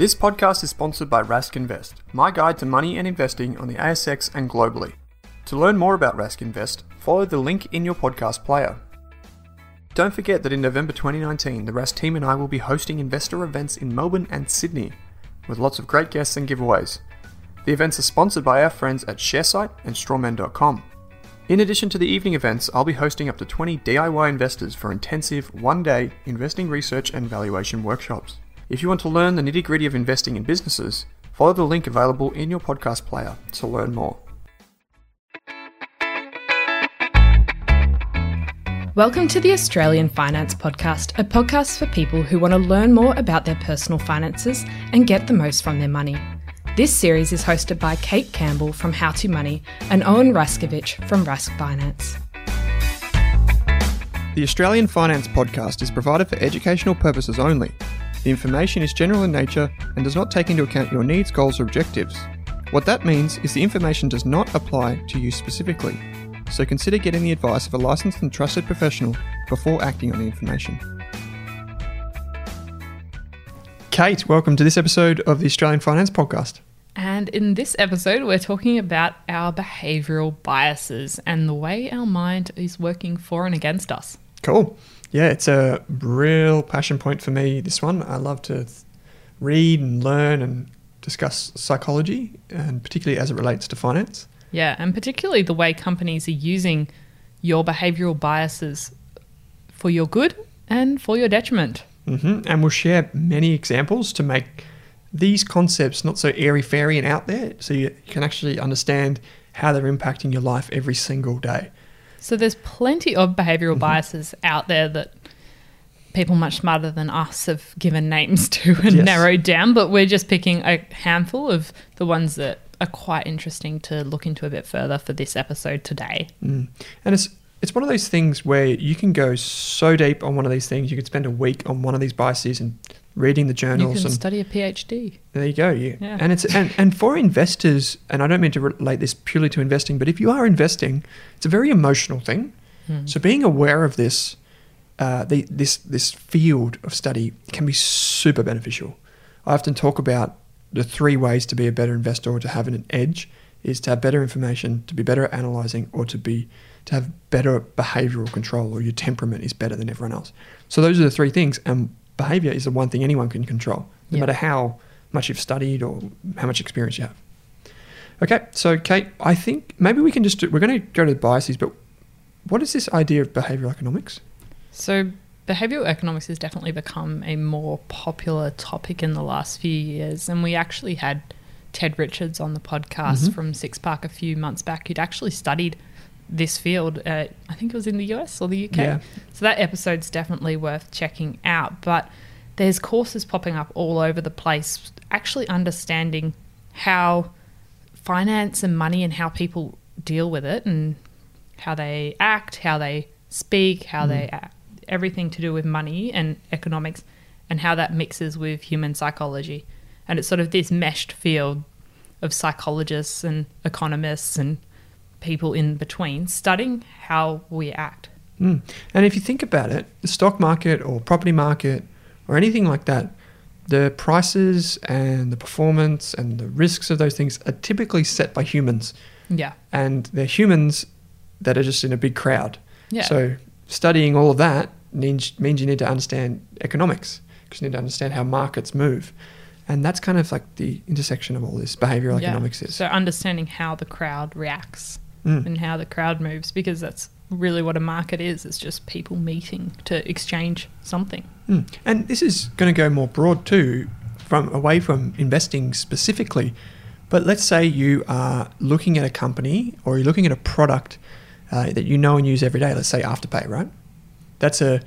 This podcast is sponsored by Rask Invest, my guide to money and investing on the ASX and globally. To learn more about Rask Invest, follow the link in your podcast player. Don't forget that in November 2019, the Rask team and I will be hosting investor events in Melbourne and Sydney, with lots of great guests and giveaways. The events are sponsored by our friends at Sharesight and Strawman.com. In addition to the evening events, I'll be hosting up to 20 DIY investors for intensive one day investing research and valuation workshops. If you want to learn the nitty gritty of investing in businesses, follow the link available in your podcast player to learn more. Welcome to the Australian Finance Podcast, a podcast for people who want to learn more about their personal finances and get the most from their money. This series is hosted by Kate Campbell from How to Money and Owen Raskovich from Rask Finance. The Australian Finance Podcast is provided for educational purposes only. The information is general in nature and does not take into account your needs, goals, or objectives. What that means is the information does not apply to you specifically, so consider getting the advice of a licensed and trusted professional before acting on the information. Kate, welcome to this episode of the Australian Finance Podcast. And in this episode, we're talking about our behavioral biases and the way our mind is working for and against us. Cool yeah, it's a real passion point for me. This one, I love to read and learn and discuss psychology, and particularly as it relates to finance. Yeah, and particularly the way companies are using your behavioral biases for your good and for your detriment. Mm-hmm. And we'll share many examples to make these concepts not so airy fairy and out there, so you can actually understand how they're impacting your life every single day. So there's plenty of behavioral mm-hmm. biases out there that people much smarter than us have given names to and yes. narrowed down, but we're just picking a handful of the ones that are quite interesting to look into a bit further for this episode today. Mm. And it's it's one of those things where you can go so deep on one of these things. You could spend a week on one of these biases and reading the journals. You can and study a PhD. There you go. Yeah. yeah. And it's and, and for investors, and I don't mean to relate this purely to investing, but if you are investing, it's a very emotional thing. Hmm. So being aware of this, uh, the, this this field of study can be super beneficial. I often talk about the three ways to be a better investor or to have an edge is to have better information, to be better at analyzing, or to be to have better behavioral control, or your temperament is better than everyone else. So those are the three things, and behavior is the one thing anyone can control, no matter how much you've studied or how much experience you have. Okay, so Kate, I think maybe we can just do, we're going to go to the biases, but what is this idea of behavioral economics? So, behavioral economics has definitely become a more popular topic in the last few years, and we actually had Ted Richards on the podcast mm-hmm. from Six Park a few months back. He'd actually studied this field. Uh, I think it was in the US or the UK. Yeah. So that episode's definitely worth checking out. But there's courses popping up all over the place, actually understanding how finance and money and how people deal with it and how they act, how they speak, how mm. they act, everything to do with money and economics and how that mixes with human psychology. And it's sort of this meshed field of psychologists and economists and people in between studying how we act. Mm. And if you think about it, the stock market or property market or anything like that, the prices and the performance and the risks of those things are typically set by humans. Yeah. And they're humans that are just in a big crowd. Yeah. So studying all of that means, means you need to understand economics because you need to understand how markets move. And that's kind of like the intersection of all this behavioral Yeah. economics is. So understanding how the crowd reacts Mm. and how the crowd moves because that's really what a market is. It's just people meeting to exchange something. Mm. And this is going to go more broad too, from away from investing specifically. But let's say you are looking at a company or you're looking at a product uh, that you know and use every day. Let's say Afterpay, right? That's a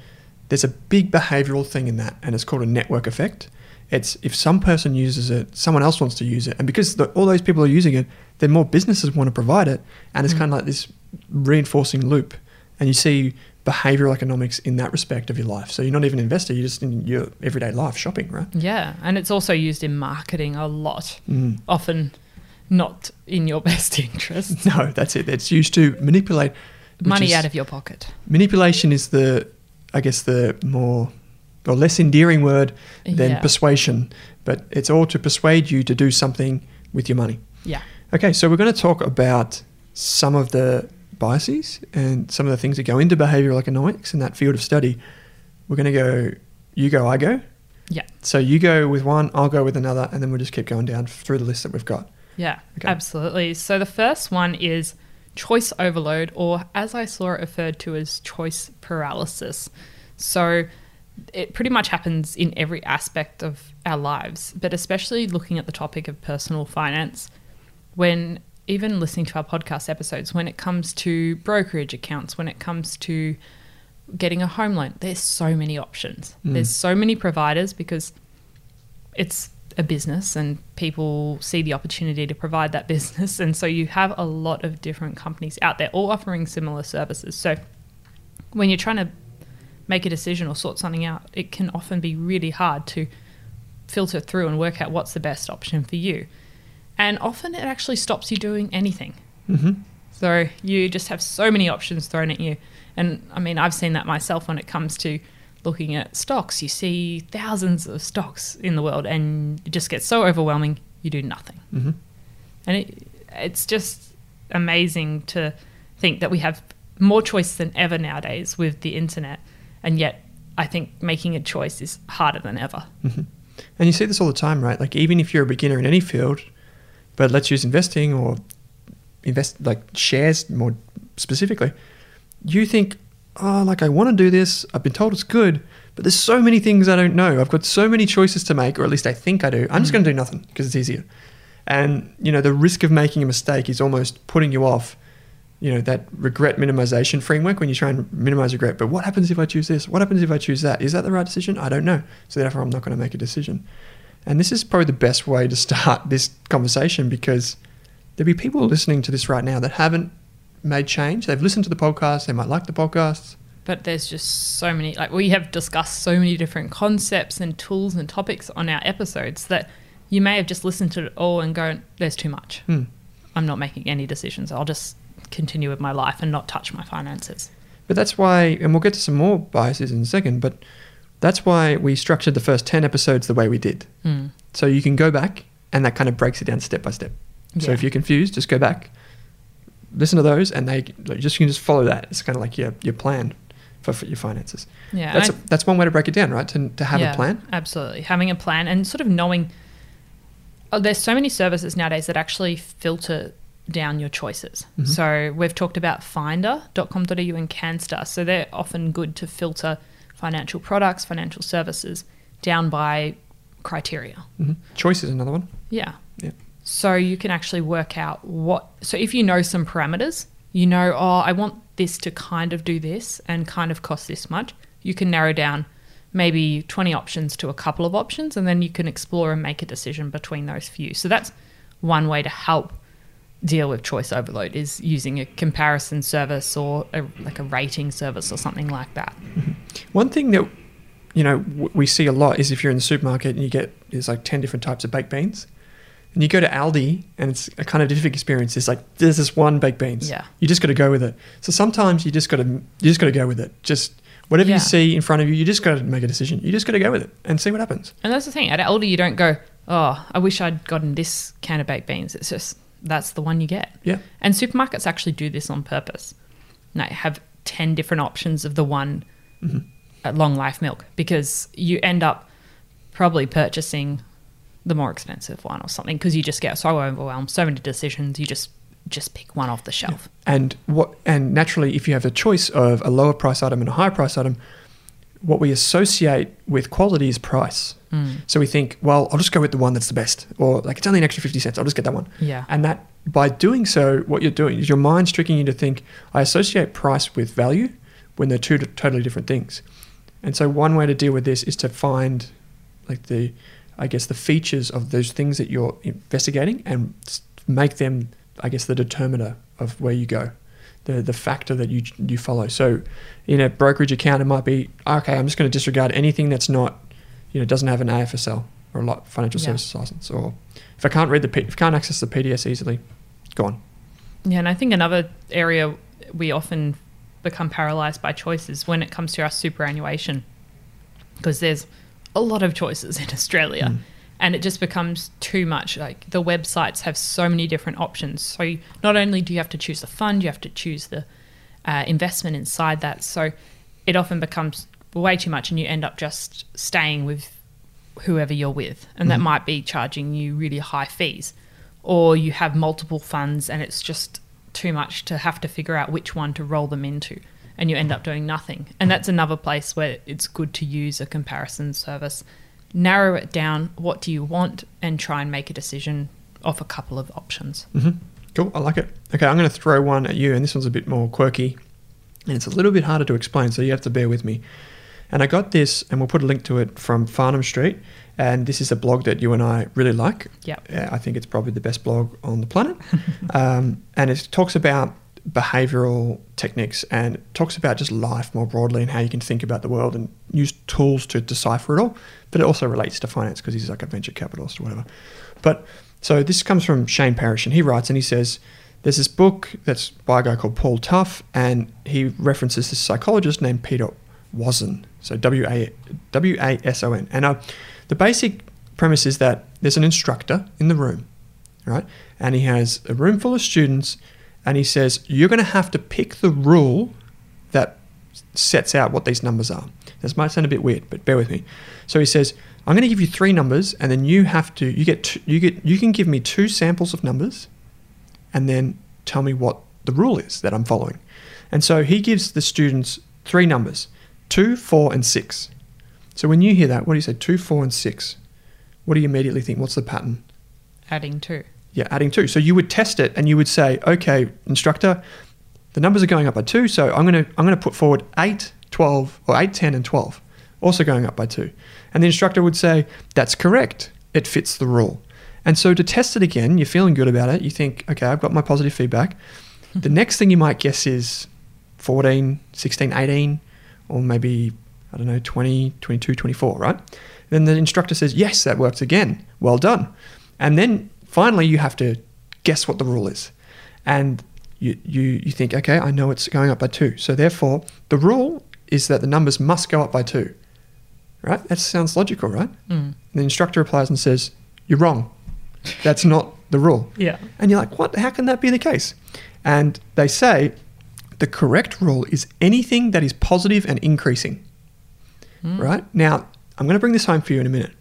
there's a big behavioral thing in that, and it's called a network effect. It's if some person uses it, someone else wants to use it, and because the, all those people are using it, then more businesses want to provide it, and it's Mm. kind of like this reinforcing loop. And you see behavioral economics in that respect of your life. So you're not even an investor; you're just in your everyday life shopping, right? Yeah. And it's also used in marketing a lot, Mm. often not in your best interest. No, that's it. It's used to manipulate Money is- out of your pocket. manipulation is the, I guess, the more or less endearing word than Yeah. persuasion, but it's all to persuade you to do something with your money. Yeah. Okay, so we're going to talk about some of the biases and some of the things that go into behavioral economics in that field of study. We're going to go, you go, I go. Yeah. So you go with one, I'll go with another, and then we'll just keep going down through the list that we've got. Yeah, Okay. absolutely. So the first one is choice overload, or as I saw it referred to as choice paralysis. So it pretty much happens in every aspect of our lives, but especially looking at the topic of personal finance, when even listening to our podcast episodes, when it comes to brokerage accounts, when it comes to getting a home loan, there's so many options. Mm. There's so many providers because it's a business and people see the opportunity to provide that business. And so you have a lot of different companies out there all offering similar services. So when you're trying to make a decision or sort something out, it can often be really hard to filter through and work out what's the best option for you. And often it actually stops you doing anything. hmm So you just have so many options thrown at you. And I mean, I've seen that myself when it comes to looking at stocks. You see thousands of stocks in the world and it just gets so overwhelming, you do nothing. hmm And it, it's just amazing to think that we have more choice than ever nowadays with the internet. And yet, I think making a choice is harder than ever. hmm And you see this all the time, right? Like even if you're a beginner in any field, but let's use investing or invest like shares more specifically, you think, oh, like I want to do this. I've been told it's good, but there's so many things I don't know. I've got so many choices to make, or at least I think I do. I'm just Mm. going to do nothing because it's easier. And you know, the risk of making a mistake is almost putting you off. You know that regret minimization framework when you try and minimize regret. But what happens if I choose this? What happens if I choose that? Is that the right decision? I don't know. So therefore, I'm not going to make a decision. And this is probably the best way to start this conversation because there'll be people listening to this right now that haven't made change. They've listened to the podcast. They might like the podcasts. But there's just so many, like, we have discussed so many different concepts and tools and topics on our episodes that you may have just listened to it all and go, there's too much. Hmm. I'm not making any decisions. I'll just continue with my life and not touch my finances. But that's why, and we'll get to some more biases in a second, but that's why we structured the first 10 episodes the way we did. Mm. So you can go back and that kind of breaks it down step by step. So if you're confused, just go back, listen to those, and they like, just you can just follow that. It's kind of like your, your plan for, for your finances. Yeah. That's, that's one way to break it down, right? To, to have Yeah, a plan. Absolutely. Having a plan and sort of knowing oh, there's so many services nowadays that actually filter down your choices. Mhm. So we've talked about finder.com.au and Canstar. So they're often good to filter financial products, financial services down by criteria. hmm Choice is another one. Yeah. Yeah. So you can actually work out what. So if you know some parameters, you know, oh, I want this to kind of do this and kind of cost this much. You can narrow down maybe 20 options to a couple of options, and then you can explore and make a decision between those few. So that's one way to help deal with choice overload is using a comparison service or a, like a rating service or something like that. Mm-hmm. One thing that you know w- we see a lot is if you're in the supermarket and you get there's like ten different types of baked beans, and you go to Aldi and it's a kind of different experience. It's like there's this one baked beans. Yeah. You just got to go with it. So sometimes you just got to you just got to go with it. Just whatever Yeah. you see in front of you, you just got to make a decision. You just got to go with it and see what happens. And that's the thing. At Aldi, you don't go, oh, I wish I'd gotten this can of baked beans. It's just, that's the one you get. Yeah. And supermarkets actually do this on purpose. They have 10 different options of the one uh, long life milk because you end up probably purchasing the more expensive one or something because you just get so overwhelmed, so many decisions, you just just pick one off the shelf. And what and naturally, if you have a choice of a lower price item and a higher price item, what we associate with quality is price. Mm. So we think, well, I'll just go with the one that's the best, or like it's only an extra fifty cents. I'll just get that one. Yeah. And that by doing so, what you're doing is your mind's tricking you to think I associate price with value when they're two totally different things. And so one way to deal with this is to find like the I guess the features of those things that you're investigating and make them I guess the determiner of where you go. The the factor that you you follow. So in a brokerage account it might be okay, I'm just going to disregard anything that's not you know doesn't have an AFSL or a lot financial Yeah. services license or if I can't read the P, if I can't access the PDS easily, go on. Yeah, and I think another area we often become paralyzed by choices when it comes to our superannuation, because there's a lot of choices in Australia, mm. And it just becomes too much. Like the websites have so many different options, so not only do you have to choose the fund, you have to choose the uh, investment inside that. So it often becomes way too much, and you end up just staying with whoever you're with, and that might be charging you really high fees, or you have multiple funds and it's just too much to have to figure out which one to roll them into, and you end up doing nothing. And that's another place where it's good to use a comparison service, narrow it down. What do you want, and try and make a decision off a couple of options. Mm-hmm. Cool, I like it. Okay, I'm going to throw one at you, and this one's a bit more quirky, and it's a little bit harder to explain, so you have to bear with me. And I got this, and we'll put a link to it from Farnam Street, and this is a blog that you and I really like. Yep. Yeah, I think it's probably the best blog on the planet, um, and it talks about behavioral techniques and talks about just life more broadly and how you can think about the world and use tools to decipher it all. But it also relates to finance because he's like a venture capitalist or whatever. But so this comes from Shane Parrish, and he writes and he says, There's this book that's by a guy called Paul Tough, and he references this psychologist named Peter Wason. So W A W A S O N. And uh, the basic premise is that there's an instructor in the room, right? And he has a room full of students, and he says, You're going to have to pick the rule that sets out what these numbers are. This might sound a bit weird, but bear with me. So he says, I'm going to give you three numbers, and then you have to you get two, you get you can give me two samples of numbers, and then tell me what the rule is that I'm following. And so he gives the students three numbers: two, four, and six. So when you hear that, what do you say? Two, four, and six. What do you immediately think? What's the pattern? Adding two. Yeah, adding two. So you would test it and you would say, okay, instructor, the numbers are going up by two, so I'm going to I'm going to put forward 8, 12, or 8, 10, and 12, also going up by two. And the instructor would say, that's correct. It fits the rule. And so to test it again, you're feeling good about it. You think, okay, I've got my positive feedback. Hmm. the next thing you might guess is 14, 16, 18, or maybe, I don't know, 20, 22, 24, right? Then the instructor says, yes, that works again. Well done. And then finally, you have to guess what the rule is. And you, you, you think, okay, I know it's going up by two. So therefore, the rule is that the numbers must go up by two. Right? That sounds logical, right? Mm. The instructor replies and says, You're wrong. That's not the rule. Yeah. And you're like, What? How can that be the case? And they say the correct rule is anything that is positive and increasing. Right? Now, I'm going to bring this home for you in a minute.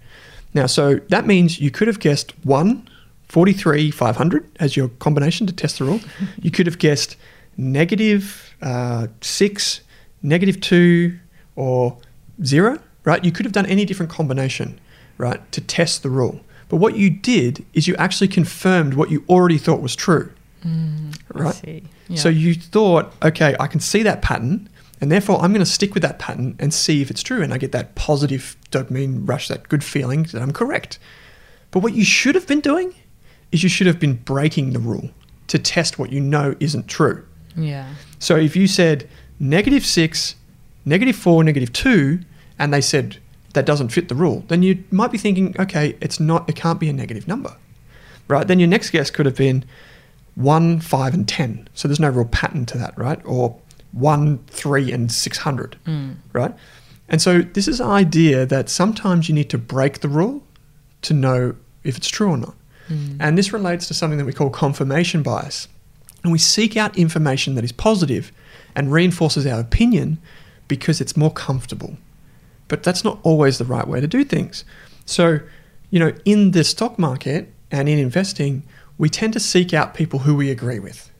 Now, so that means you could have guessed 1, 43, 500 as your combination to test the rule. you could have guessed negative uh, 6, negative 2, or 0, right? You could have done any different combination, right, to test the rule. But what you did is you actually confirmed what you already thought was true. I Right. see. So you thought, okay, I can see that pattern, and therefore I'm going to stick with that pattern and see if it's true, and I get that positive dopamine rush, that good feeling that I'm correct. But what you should have been doing is you should have been breaking the rule to test what you know isn't true. yeah. So if you said negative six, negative four, negative two, and they said that doesn't fit the rule, then you might be thinking, okay, it's not, it can't be a negative number, right? Then your next guess could have been one, five, and 10. So there's no real pattern to that, right? Or one, three, and 600, mm. right? And so this is an idea that sometimes you need to break the rule to know if it's true or not. Mm. And this relates to something that we call confirmation bias. And we seek out information that is positive and reinforces our opinion because it's more comfortable. But that's not always the right way to do things. So, you know, in the stock market and in investing, we tend to seek out people who we agree with.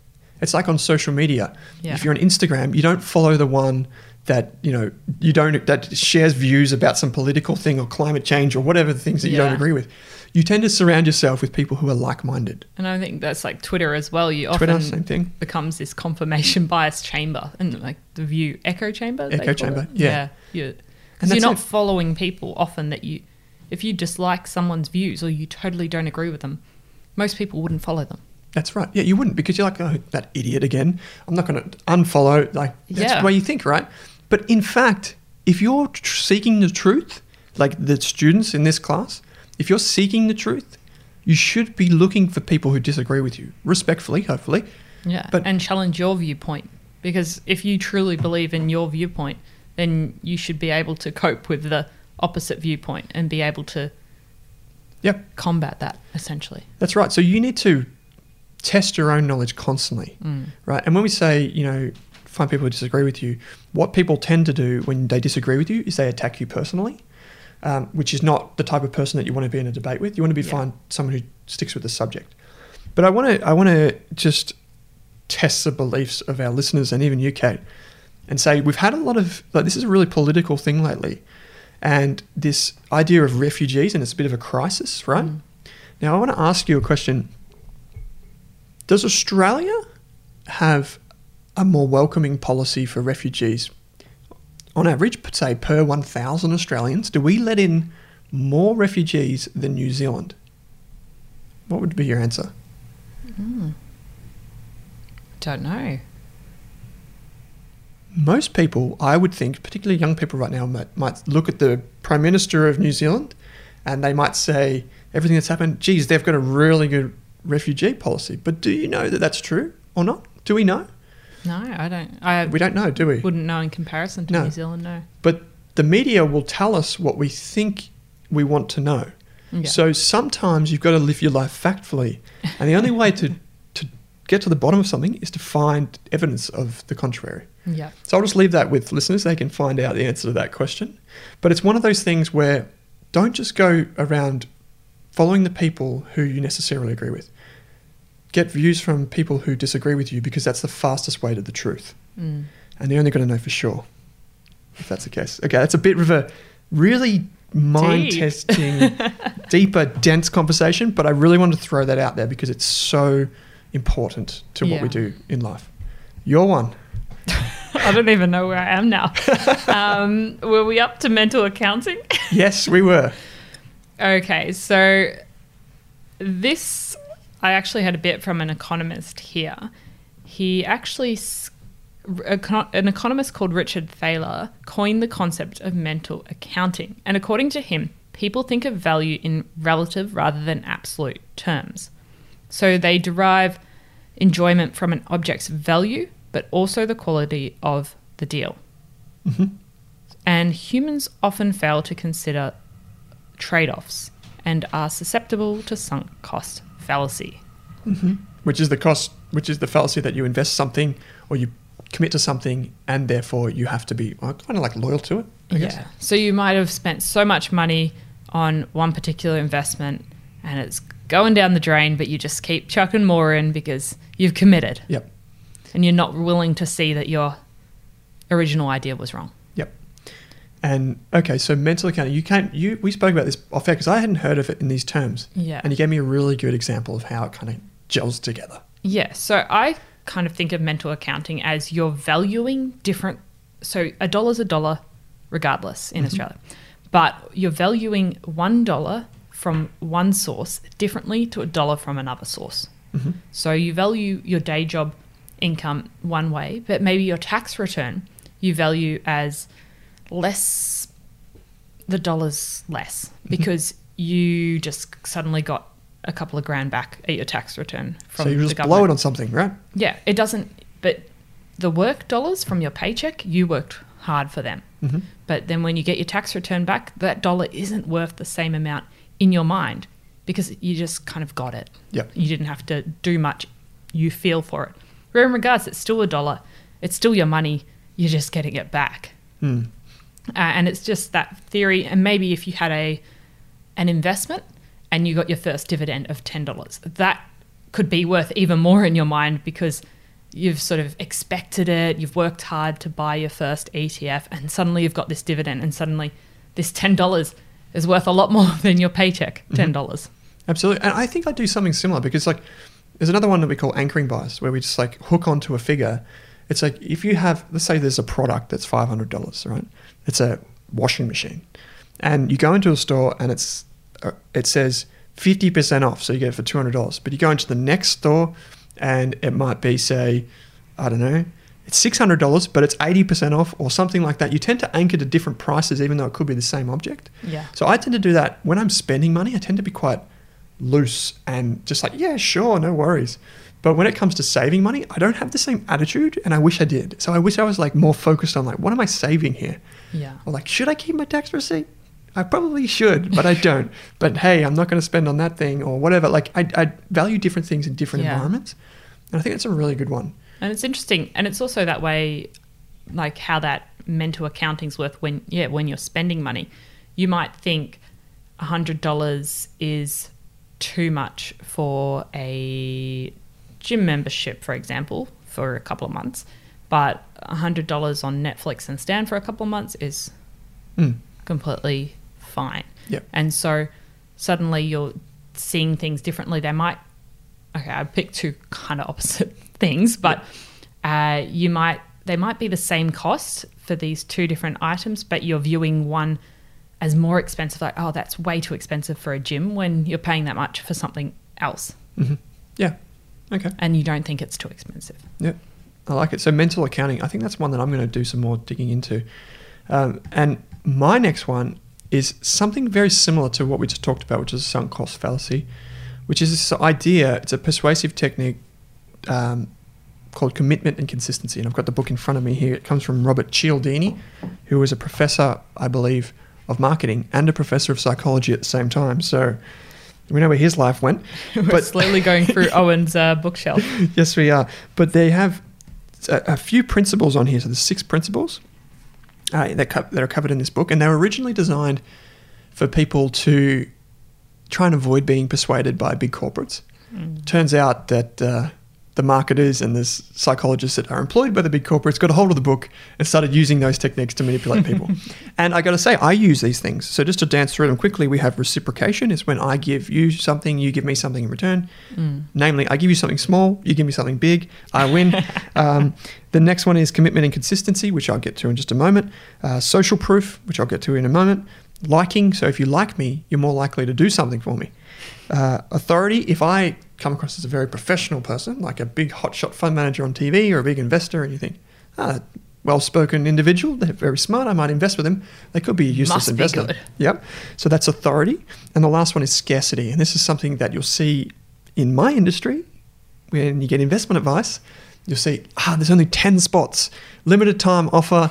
It's like on social media. Yeah. If you're on Instagram, you don't follow the one that, you know, you don't that shares views about some political thing or climate change or whatever the things that you don't agree with. You tend to surround yourself with people who are like-minded. And I think that's like Twitter as well. You Twitter, often same thing. becomes this confirmation bias chamber and like the view echo chamber. Echo chamber, it. yeah. yeah. And Because you're not it. following people often that you, if you dislike someone's views or you totally don't agree with them, most people wouldn't follow them. That's right. Yeah, you wouldn't because you're like, oh, that idiot again. I'm not going to unfollow. Like, that's Yeah. the way you think, right? But in fact, if you're tr- seeking the truth, like the students in this class, if you're seeking the truth, you should be looking for people who disagree with you, respectfully, hopefully. Yeah. But- and challenge your viewpoint. Because if you truly believe in your viewpoint, then you should be able to cope with the opposite viewpoint and be able to Yep, combat that essentially. that's right. So you need to test your own knowledge constantly, Mm. right? And when we say, you know, find people who disagree with you, what people tend to do when they disagree with you is they attack you personally, um, which is not the type of person that you want to be in a debate with. You want to be Yeah. find someone who sticks with the subject. But I want to, I want to just test the beliefs of our listeners and even you, Kate, and say we've had a lot of like this is a really political thing lately, and this idea of refugees and it's a bit of a crisis, right? Mm. Now I want to ask you a question. Does Australia have a more welcoming policy for refugees? On average, say per 1,000 Australians, do we let in more refugees than New Zealand? What would be your answer? Hmm. Don't know. Most people, I would think, particularly young people right now, might, might look at the Prime Minister of New Zealand and they might say everything that's happened, geez, they've got a really good refugee policy. But do you know that that's true or not? Do we know? No, I don't. I We don't know, do we? wouldn't know in comparison to No. New Zealand. No. But the media will tell us what we think we want to know. Yeah. So sometimes you've got to live your life factfully. And the only way to, to get to the bottom of something is to find evidence of the contrary. yeah. So I'll just leave that with listeners. They can find out the answer to that question. But it's one of those things where don't just go around following the people who you necessarily agree with. Get views from people who disagree with you because that's the fastest way to the truth. Mm. And you're only going to know for sure if that's the case. Okay, that's a bit of a really mind testing, deeper, dense conversation, but I really want to throw that out there because it's so important to what we do in life. Your one. I don't even know where I am now. um, were we up to mental accounting? Yes, we were. Okay, so this I actually had a bit from an economist here. He actually an economist called Richard Thaler coined the concept of mental accounting, and according to him, people think of value in relative rather than absolute terms. So they derive enjoyment from an object's value, but also the quality of the deal. Mm-hmm. And humans often fail to consider trade offs and are susceptible to sunk cost fallacy. Mm-hmm. Which is the cost, which is the fallacy that you invest something or you commit to something and therefore you have to be well, kind of like loyal to it. I guess. Yeah. So you might have spent so much money on one particular investment and it's going down the drain, but you just keep chucking more in because you've committed Yep. and you're not willing to see that your original idea was wrong. And okay, so mental accounting. You can't. You we spoke about this off air because I hadn't heard of it in these terms. Yeah. And you gave me a really good example of how it kind of gels together. Yeah, so I kind of think of mental accounting as you're valuing different. So a dollar's a dollar, regardless in mm-hmm. Australia, but you're valuing one dollar from one source differently to a dollar from another source. Mm-hmm. So you value your day job income one way, but maybe your tax return you value as less the dollar's less Mm-hmm. because you just suddenly got a couple of grand back at your tax return from so you just blow it on something, right? Yeah, it doesn't. But the work dollars from your paycheck, you worked hard for them. Mm-hmm. But then when you get your tax return back, that dollar isn't worth the same amount in your mind because you just kind of got it. Yep. You didn't have to do much. You feel for it. Where in regards, it's still a dollar. It's still your money. You're just getting it back. Mm. Uh, and it's just that theory. And maybe if you had a an investment and you got your first dividend of ten dollars, that could be worth even more in your mind because you've sort of expected it. You've worked hard to buy your first ETF, and suddenly you've got this dividend, and suddenly this ten dollars is worth a lot more than your paycheck. Ten dollars. Absolutely. And I think I'd do something similar because like there's another one that we call anchoring bias where we just like hook onto a figure. It's like if you have let's say there's a product that's five hundred dollars, right? It's a washing machine. And you go into a store and it's uh, it says fifty percent off, so you get it for two hundred dollars. But you go into the next store and it might be say, I don't know, it's six hundred dollars, but it's eighty percent off or something like that. You tend to anchor to different prices even though it could be the same object. Yeah. So I tend to do that when I'm spending money. I tend to be quite loose and just like, yeah, sure, no worries. But when it comes to saving money, I don't have the same attitude, and I wish I did. So I wish I was like more focused on like, what am I saving here? Yeah. Or like, should I keep my tax receipt? I probably should, but I don't. but hey, I'm not going to spend on that thing or whatever. Like, I, I value different things in different Yeah. environments, and I think that's a really good one. And it's interesting, and it's also that way, like how that mental accounting's worth when yeah when you're spending money, you might think a hundred dollars is too much for a gym membership, for example, for a couple of months, but a hundred dollars on Netflix and Stan for a couple of months is Mm. completely fine. Yep. And so suddenly you're seeing things differently. They might, okay, I picked two kind of opposite things, but uh, you might, they might be the same cost for these two different items, but you're viewing one as more expensive, like, oh, that's way too expensive for a gym when you're paying that much for something else hmm Yeah. Okay. and you don't think it's too expensive. Yep. I like it. So mental accounting, I think that's one that I'm going to do some more digging into. Um, and my next one is something very similar to what we just talked about, which is a sunk cost fallacy, which is this idea. It's a persuasive technique um, called commitment and consistency. And I've got the book in front of me here. It comes from Robert Cialdini, who was a professor, I believe, of marketing and a professor of psychology at the same time. So we know where his life went. We're slowly going through Owen's uh, bookshelf. yes, we are. But they have a, a few principles on here. So there's six principles uh, that, co- that are covered in this book, and they were originally designed for people to try and avoid being persuaded by big corporates. Turns out that uh, the marketers and the psychologists that are employed by the big corporates got a hold of the book and started using those techniques to manipulate people. and I got to say, I use these things. So just to dance through them quickly, we have reciprocation. Is when I give you something, you give me something in return. Namely, I give you something small, you give me something big, I win. um, the next one is commitment and consistency, which I'll get to in just a moment. Uh, social proof, which I'll get to in a moment. Liking, so if you like me, you're more likely to do something for me. Uh, authority, if I come across as a very professional person, like a big hotshot fund manager on TV or a big investor, and you think, ah, well spoken individual, they're very smart, I might invest with them, they could be a useless Must be investor. good. Yep. So that's authority. And the last one is scarcity. And this is something that you'll see in my industry when you get investment advice. You'll see, ah, there's only 10 spots, limited time offer,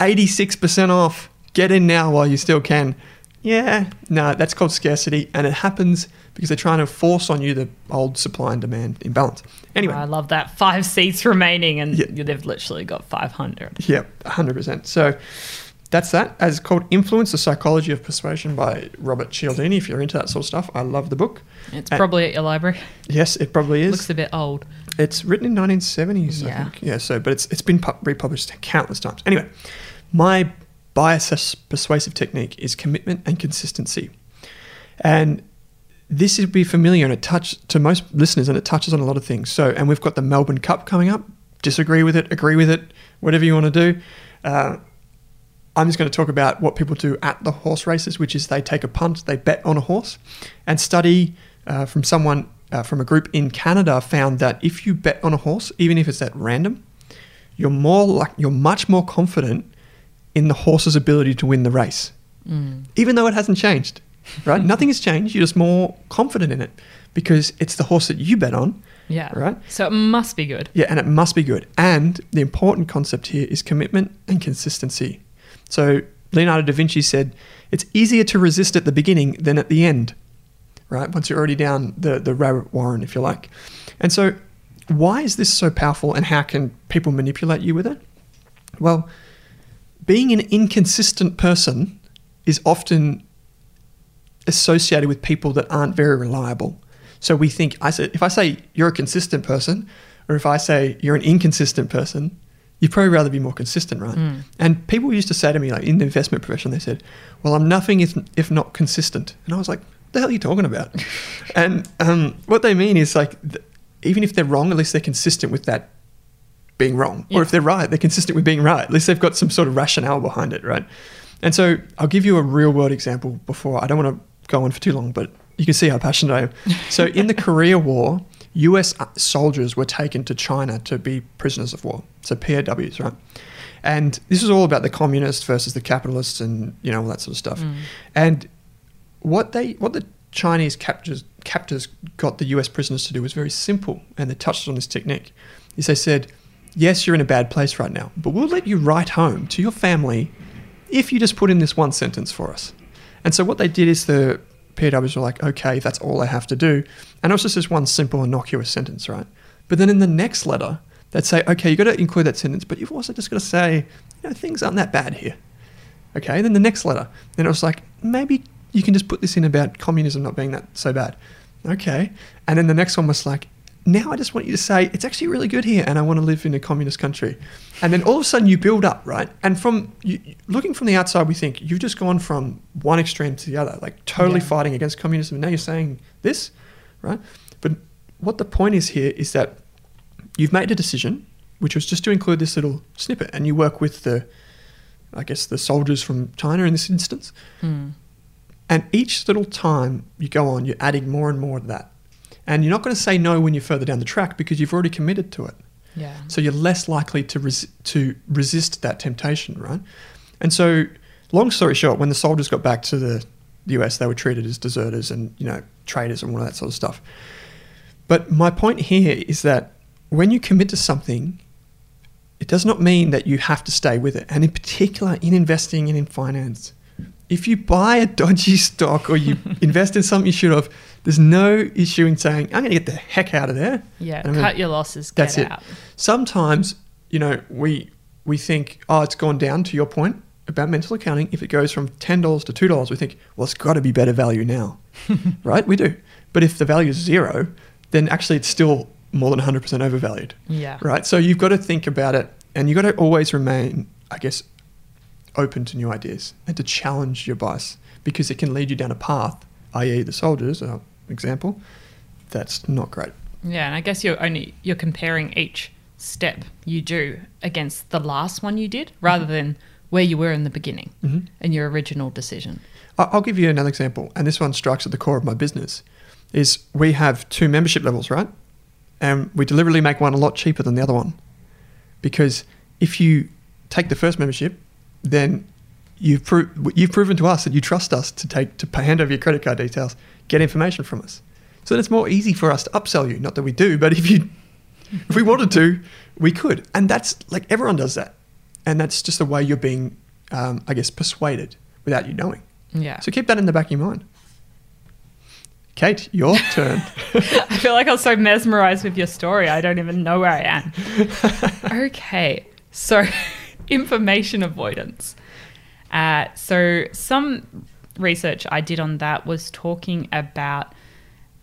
86% off. Get in now while you still can. Yeah, no, that's called scarcity. And it happens because they're trying to force on you the old supply and demand imbalance. Anyway, I love that. Five seats remaining, and Yeah. they've literally got 500. Yep, 100%. So that's that. As called Influence, the Psychology of Persuasion by Robert Cialdini. If you're into that sort of stuff, I love the book. It's Uh, probably at your library. Yes, it probably is. Looks a bit old. It's written in 1970s, I Yeah. think. Yeah, so, but it's, it's been pu- republished countless times. Anyway, my bias persuasive technique is commitment and consistency. And this would be familiar and it touch to most listeners and it touches on a lot of things. So, and we've got the Melbourne Cup coming up. Disagree with it, agree with it, whatever you want to do. Uh, I'm just going to talk about what people do at the horse races, which is they take a punt, they bet on a horse, and study uh, from someone uh, from a group in Canada found that if you bet on a horse, even if it's at random, you're more like you're much more confident in the horse's ability to win the race even though it hasn't changed, right? Nothing has changed. You're just more confident in it because it's the horse that you bet on, Yeah. right? So it must be good. Yeah, and it must be good. And the important concept here is commitment and consistency. So Leonardo da Vinci said, it's easier to resist at the beginning than at the end, right? Once you're already down the, the rabbit warren, if you like. And so, why is this so powerful and how can people manipulate you with it? Well, being an inconsistent person is often associated with people that aren't very reliable. So we think I said if I say you're a consistent person, or if I say you're an inconsistent person, you'd probably rather be more consistent, right? And people used to say to me, like in the investment profession, they said, "Well, I'm nothing if if not consistent," and I was like, "The hell are you talking about?" and um, what they mean is like, th- even if they're wrong, at least they're consistent with that being wrong. Yeah. Or if they're right, they're consistent with being right. At least they've got some sort of rationale behind it, right? And so I'll give you a real world example before I don't want to go on for too long, but you can see how passionate I am. So in the Korea War, US soldiers were taken to China to be prisoners of war. So POWs, right? And this was all about the communists versus the capitalists and, you know, all that sort of stuff. Mm. And what they what the Chinese captors captors got the US prisoners to do was very simple, and they touched on this technique. Is they said, "Yes, you're in a bad place right now, but we'll let you write home to your family if you just put in this one sentence for us." And so what they did is the POWs were like, "Okay, that's all I have to do," and it was just this one simple, innocuous sentence, right? But then in the next letter, they'd say, "Okay, you've got to include that sentence, but you've also just got to say, you know, things aren't that bad here." Okay, then the next letter. Then it was like, maybe you can just put this in about communism not being that so bad. Okay. And then the next one was like, now I just want you to say, it's actually really good here and I want to live in a communist country. And then all of a sudden you build up, right? And from you, looking from the outside, we think you've just gone from one extreme to the other, like totally Yeah. fighting against communism. And now you're saying this, right? But what the point is here is that you've made a decision, which was just to include this little snippet, and you work with the, I guess, the soldiers from China in this instance. Hmm. And each little time you go on, you're adding more and more of that. And you're not going to say no when you're further down the track because you've already committed to it. Yeah. So you're less likely to res- to resist that temptation, right? And so, long story short, when the soldiers got back to the US, they were treated as deserters and you know traitors and all that sort of stuff. But my point here is that when you commit to something, it does not mean that you have to stay with it. And in particular, in investing and in finance, if you buy a dodgy stock or you invest in something you should have, there's no issue in saying, I'm going to get the heck out of there. Yeah. I'm gonna Cut your losses. Get that's it. out. Sometimes, you know, we we think, oh, it's gone down to your point about mental accounting. If it goes from ten dollars to two dollars, we think, well, it's got to be better value now, right? We do. But if the value is zero, then actually it's still more than 100% overvalued, Yeah. right? So you've got to think about it, and you've got to always remain, I guess, open to new ideas and to challenge your bias because it can lead you down a path, i.e., the soldiers, uh, example, that's not great. Yeah, and I guess you're only you're comparing each step you do against the last one you did, rather than where you were in the beginning Mhm. and your original decision. I'll give you another example, and this one strikes at the core of my business. Is we have two membership levels, right? And we deliberately make one a lot cheaper than the other one, because if you take the first membership, then you've pro- you've proven to us that you trust us to take to hand over your credit card details, get information from us. So then it's more easy for us to upsell you. Not that we do, but if you if we wanted to, we could. And that's like everyone does that, and that's just the way you're being, um, I guess, persuaded without you knowing. Yeah. So keep that in the back of your mind. Kate, your turn. I feel like I was so mesmerized with your story. I don't even know where I am. okay. So, information avoidance. Uh, so, some research I did on that was talking about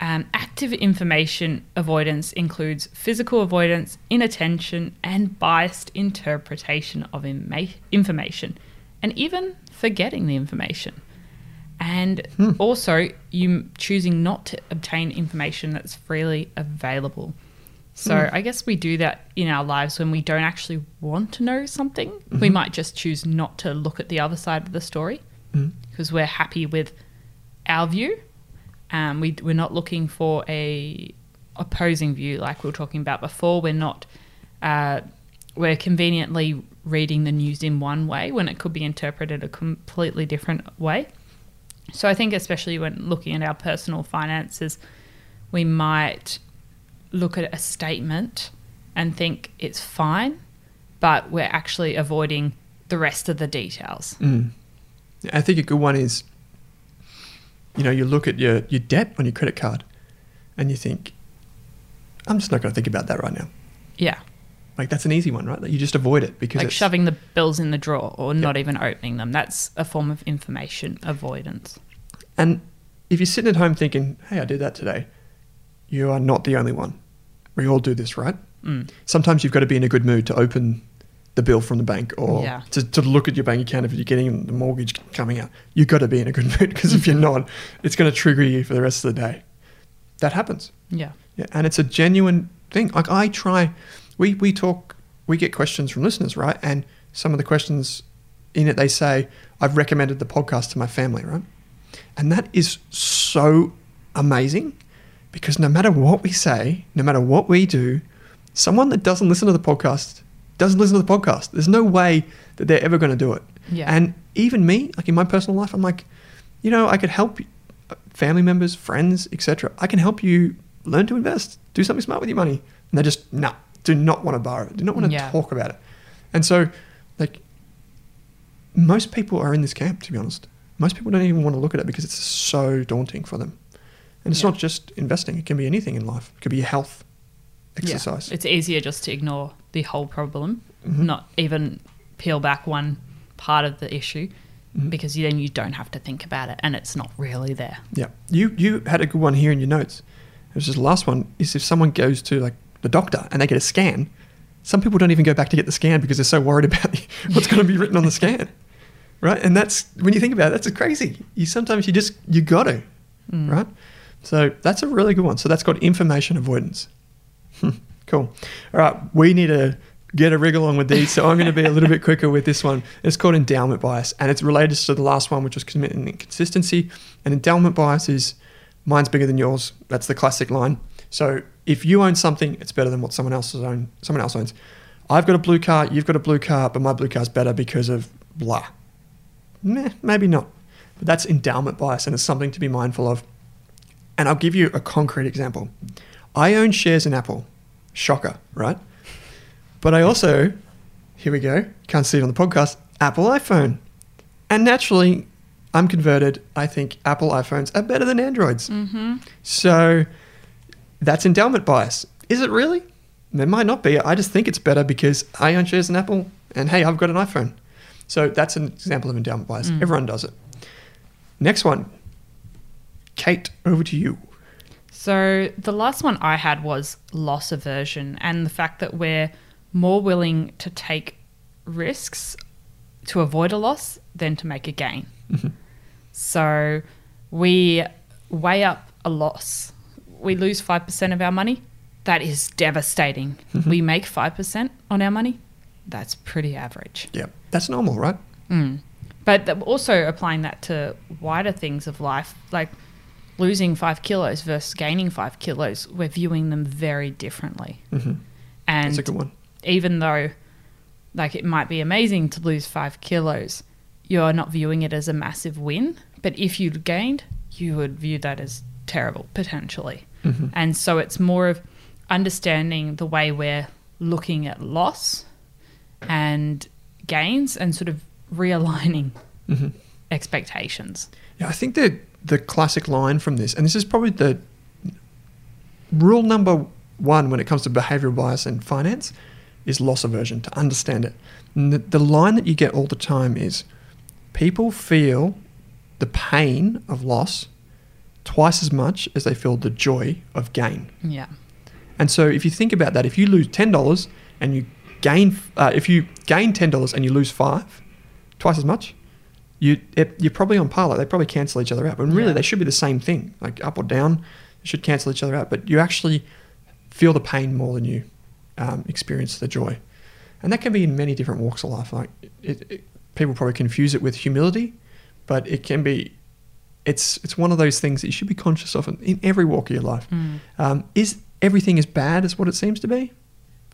um, active information avoidance includes physical avoidance, inattention, and biased interpretation of information, and even forgetting the information. And also, you choosing not to obtain information that's freely available. So, I guess we do that in our lives when we don't actually want to know something. We might just choose not to look at the other side of the story because we're happy with our view. Um, we, we're not looking for a opposing view like we were talking about before. We're not. Uh, we're conveniently reading the news in one way when it could be interpreted a completely different way. So I think, especially when looking at our personal finances, we might look at a statement and think it's fine, but we're actually avoiding the rest of the details. Mm. I think a good one is, you know, you look at your, your debt on your credit card and you think, I'm just not going to think about that right now. Yeah. Like that's an easy one, right? Like you just avoid it because Like it's, shoving the bills in the drawer or not even opening them. That's a form of information avoidance. And if you're sitting at home thinking, hey, I did that today, you are not the only one. We all do this, right? Mm. Sometimes you've got to be in a good mood to open the bill from the bank or Yeah. to, to look at your bank account if you're getting the mortgage coming out. You've got to be in a good mood because if you're not, it's going to trigger you for the rest of the day. That happens. Yeah. Yeah, and it's a genuine thing. Like I try, we we talk, we get questions from listeners, right? And some of the questions in it, they say, "I've recommended the podcast to my family," right? And that is so amazing because no matter what we say, no matter what we do, someone that doesn't listen to the podcast doesn't listen to the podcast. There's no way that they're ever going to do it. Yeah. And even me, like in my personal life, I'm like, you know, I could help family members, friends, etc. I can help you learn to invest, do something smart with your money. And they just, no, do not want to borrow it, do not want to Yeah. talk about it. And so, like, most people are in this camp, to be honest. Most people don't even want to look at it because it's so daunting for them. And it's Yeah. not just investing, it can be anything in life. It could be your health, exercise. Yeah. It's easier just to ignore the whole problem, Mhm. not even peel back one part of the issue Mhm. because then you don't have to think about it and it's not really there. Yeah. You you had a good one here in your notes. It was just the last one is if someone goes to like the doctor and they get a scan, some people don't even go back to get the scan because they're so worried about what's going to be written on the scan. Right? And that's when you think about it, that's crazy. You sometimes you just you got to, Mm. right? So that's a really good one. So that's called information avoidance. Cool. All right, we need to get a rig along with these. So I'm going to be a little bit quicker with this one. It's called endowment bias, and it's related to the last one, which was commitment and consistency. And endowment bias is mine's bigger than yours. That's the classic line. So if you own something, it's better than what someone else own. Someone else owns. I've got a blue car. You've got a blue car, but my blue car's better because of blah. Meh, maybe not. But that's endowment bias, and it's something to be mindful of. And I'll give you a concrete example. I own shares in Apple. Shocker, right? But I also, here we go, can't see it on the podcast, Apple iPhone. And naturally, I'm converted. I think Apple iPhones are better than Androids. Mm-hmm. So that's endowment bias. Is it really? It might not be. I just think it's better because I own shares in Apple and hey, I've got an iPhone. So that's an example of endowment bias. Mm. Everyone does it. Next one. Kate, over to you. So the last one I had was loss aversion and the fact that we're more willing to take risks to avoid a loss than to make a gain. So we weigh up a loss. We lose 5% of our money. That is devastating. we make 5% on our money. That's pretty average. Yeah, that's normal, right? Mm. But also applying that to wider things of life, like losing five kilos versus gaining five kilos, we're viewing them very differently. hmm And That's a good one. even though, like, it might be amazing to lose five kilos, you're not viewing it as a massive win. But if you'd gained, you would view that as terrible potentially. hmm And so it's more of understanding the way we're looking at loss and gains and sort of realigning hmm expectations. Yeah, I think that the classic line from this, and this is probably the rule number one when it comes to behavioral bias and finance, is loss aversion, to understand it. The, the line that you get all the time is people feel the pain of loss twice as much as they feel the joy of gain. Yeah. And so if you think about that, if you lose ten dollars and you gain, uh, if you gain ten dollars and you lose five, twice as much, you it, you're probably on par. Like they probably cancel each other out. But really, Yeah. they should be the same thing. Like up or down, they should cancel each other out. But you actually feel the pain more than you um, experience the joy, and that can be in many different walks of life. Like it, it, people probably confuse it with humility, but it can be. It's it's one of those things that you should be conscious of in, in every walk of your life. Mm. Um, is everything as bad as what it seems to be?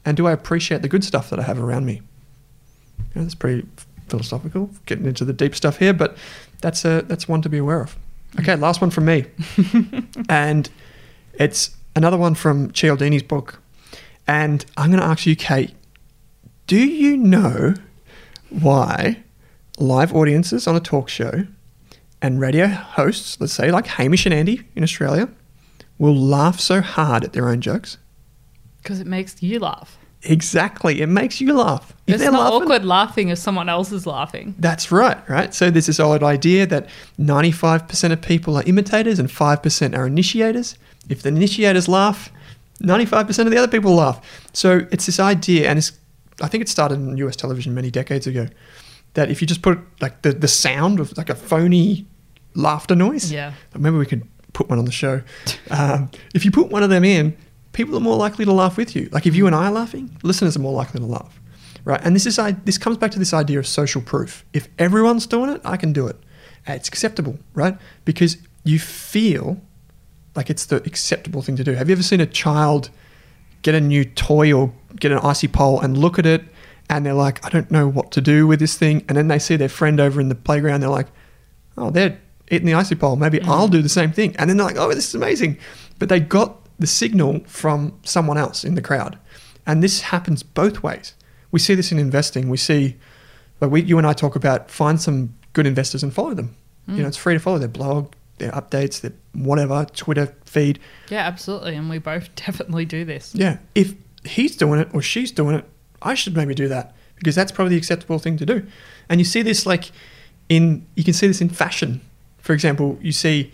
And do I appreciate the good stuff that I have around me? You know, that's pretty philosophical, getting into the deep stuff here, but that's a that's one to be aware of. Okay, last one from me, and it's another one from Cialdini's book, and I'm going to ask you, Kate, do you know why live audiences on a talk show and radio hosts, let's say like Hamish and Andy in Australia, will laugh so hard at their own jokes? Because it makes you laugh. Exactly. It makes you laugh. If It's not laughing- awkward laughing if someone else is laughing. That's right, right? So there's this old idea that 95% of people are imitators and 5% are initiators. If the initiators laugh, 95% of the other people laugh. So it's this idea, and it's, I think it started in US television many decades ago, that if you just put like the, the sound of like a phony laughter noise, Yeah. maybe we could put one on the show. Um, if you put one of them in, people are more likely to laugh with you. Like if you and I are laughing, listeners are more likely to laugh, right? And this is this comes back to this idea of social proof. If everyone's doing it, I can do it. It's acceptable, right? Because you feel like it's the acceptable thing to do. Have you ever seen a child get a new toy or get an icy pole and look at it and they're like, I don't know what to do with this thing, and then they see their friend over in the playground, they're like, oh, they're eating the icy pole. Maybe mm-hmm. I'll do the same thing. And then they're like, oh, this is amazing. But they got the signal from someone else in the crowd. And this happens both ways. We see this in investing. We see, like we, you and I talk about, find some good investors and follow them. You know, mm. it's free to follow their blog, their updates, their whatever, Twitter feed. Yeah, absolutely. And we both definitely do this. Yeah. If he's doing it or she's doing it, I should maybe do that because that's probably the acceptable thing to do. And you see this like in, you can see this in fashion. For example, you see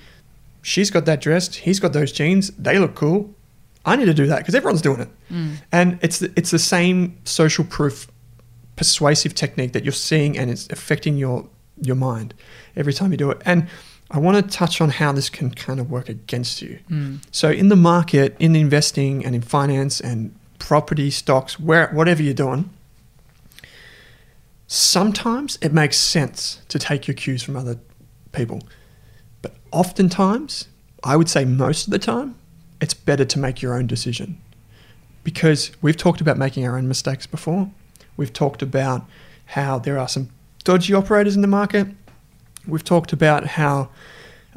she's got that dress, he's got those jeans, they look cool. I need to do that because everyone's doing it. Mm. And it's the, it's the same social proof persuasive technique that you're seeing and it's affecting your your mind every time you do it. And I want to touch on how this can kind of work against you. Mm. So in the market, in investing and in finance and property stocks, where whatever you're doing, sometimes it makes sense to take your cues from other people. But oftentimes, I would say most of the time, it's better to make your own decision. Because we've talked about making our own mistakes before. We've talked about how there are some dodgy operators in the market. We've talked about how,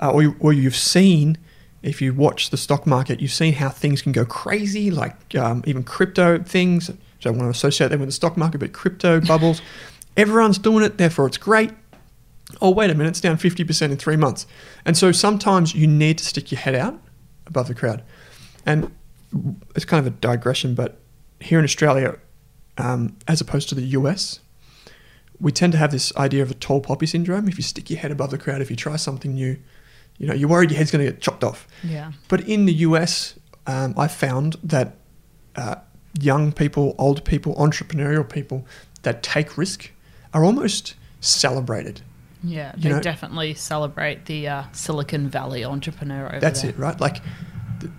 uh, or, you, or you've seen, if you watch the stock market, you've seen how things can go crazy, like um, even crypto things. I don't want to associate them with the stock market, but crypto bubbles. Everyone's doing it, therefore it's great. Oh, wait a minute, it's down 50% in three months. And so sometimes you need to stick your head out above the crowd. And it's kind of a digression, but here in Australia, um, as opposed to the US, we tend to have this idea of a tall poppy syndrome. If you stick your head above the crowd, if you try something new, you know, you're worried your head's going to get chopped off. Yeah. But in the US, um, I found that uh, young people, old people, entrepreneurial people that take risk are almost celebrated. Yeah. You They know- definitely celebrate the uh, Silicon Valley entrepreneur over That's there. it, right? Like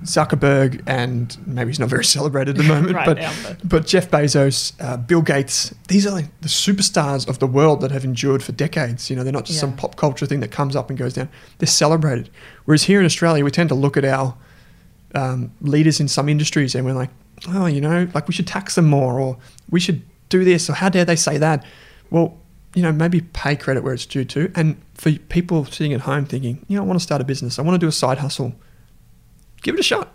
Zuckerberg, and maybe he's not very celebrated at the moment, Right but now, but- but Jeff Bezos, uh, Bill Gates, these are like the superstars of the world that have endured for decades. You know, they're not just some pop culture thing that comes up and goes down. They're celebrated. Whereas here in Australia, we tend to look at our um, leaders in some industries and we're like, oh, you know, like we should tax them more, or we should do this, or how dare they say that? Well, you know, maybe pay credit where it's due to. And for people sitting at home thinking, you know, I want to start a business, I want to do a side hustle, give it a shot.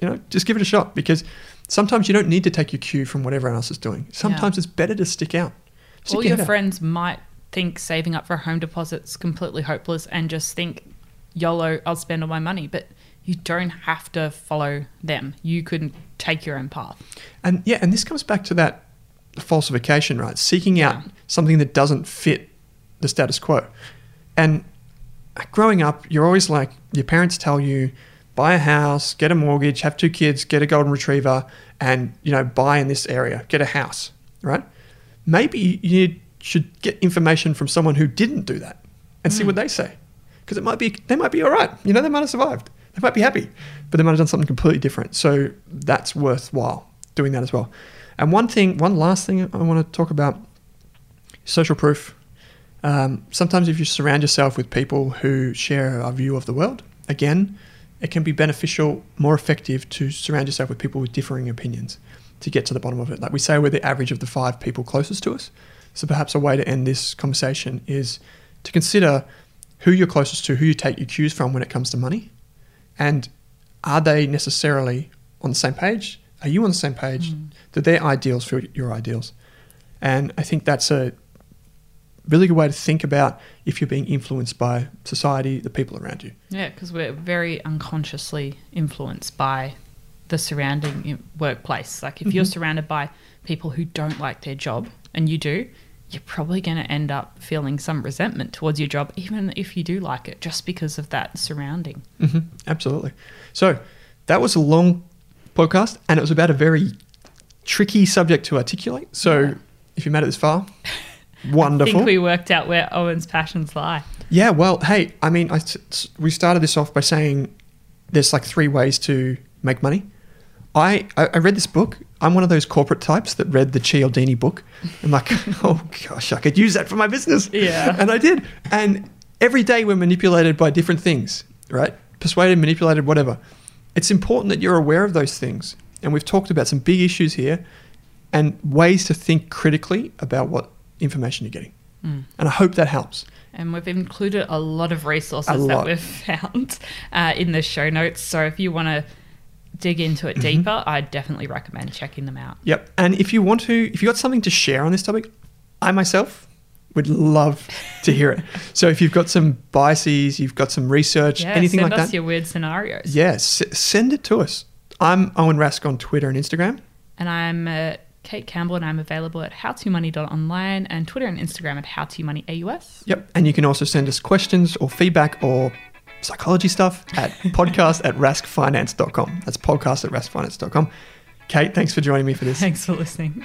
You know, just give it a shot because sometimes you don't need to take your cue from what everyone else is doing. Sometimes it's better to stick out. Stick All your out. friends might think saving up for a home deposit's completely hopeless and just think, YOLO, I'll spend all my money. But you don't have to follow them. You could take your own path. And yeah, and this comes back to that falsification, right? Seeking out something that doesn't fit the status quo. And growing up, you're always like, your parents tell you, buy a house, get a mortgage, have two kids, get a golden retriever, and you know, buy in this area, get a house, right? Maybe you should get information from someone who didn't do that and see hmm. what they say. Because it might be they might be all right. You know, they might have survived. They might be happy, but they might have done something completely different. So that's worthwhile doing that as well. And one thing, one last thing I want to talk about social proof. Um, sometimes if you surround yourself with people who share a view of the world, again, it can be beneficial, more effective to surround yourself with people with differing opinions to get to the bottom of it. Like we say, we're the average of the five people closest to us. So perhaps a way to end this conversation is to consider who you're closest to, who you take your cues from when it comes to money, and are they necessarily on the same page? Are you on the same page? Mm. Do their ideals fit your ideals? And I think that's a really good way to think about if you're being influenced by society, the people around you. Yeah, because we're very unconsciously influenced by the surrounding workplace. Like if you're Mhm. surrounded by people who don't like their job and you do, you're probably going to end up feeling some resentment towards your job, even if you do like it, just because of that surrounding. hmm Absolutely. So that was a long podcast, and it was about a very tricky subject to articulate. So Yeah. if you made it this far, I wonderful. think we worked out where Owen's passions lie. yeah. Well, hey, I mean, I, we started this off by saying there's like three ways to make money. I, I I read this book. I'm one of those corporate types that read the Cialdini book. I'm like, oh gosh, I could use that for my business. Yeah. And I did. And every day we're manipulated by different things, right? Persuaded, manipulated, whatever. It's important that you're aware of those things. And we've talked about some big issues here and ways to think critically about what information you're getting. Mm. And I hope that helps. And we've included a lot of resources that we've found uh, in the show notes. So if you want to dig into Mm-hmm. it deeper, I definitely recommend checking them out. Yep. And if you want to, if you've got something to share on this topic, I myself would love to hear it. So if you've got some biases, you've got some research, Yeah, anything send like us that, your weird scenarios. yes, s- send it to us. I'm Owen Rask on Twitter and Instagram. And I'm uh, Kate Campbell, and I'm available at howtomoney.online and Twitter and Instagram at howtomoneyAUS. Yep. And you can also send us questions or feedback or psychology stuff at podcast at raskfinance.com. That's podcast at raskfinance.com. Kate, thanks for joining me for this. Thanks for listening.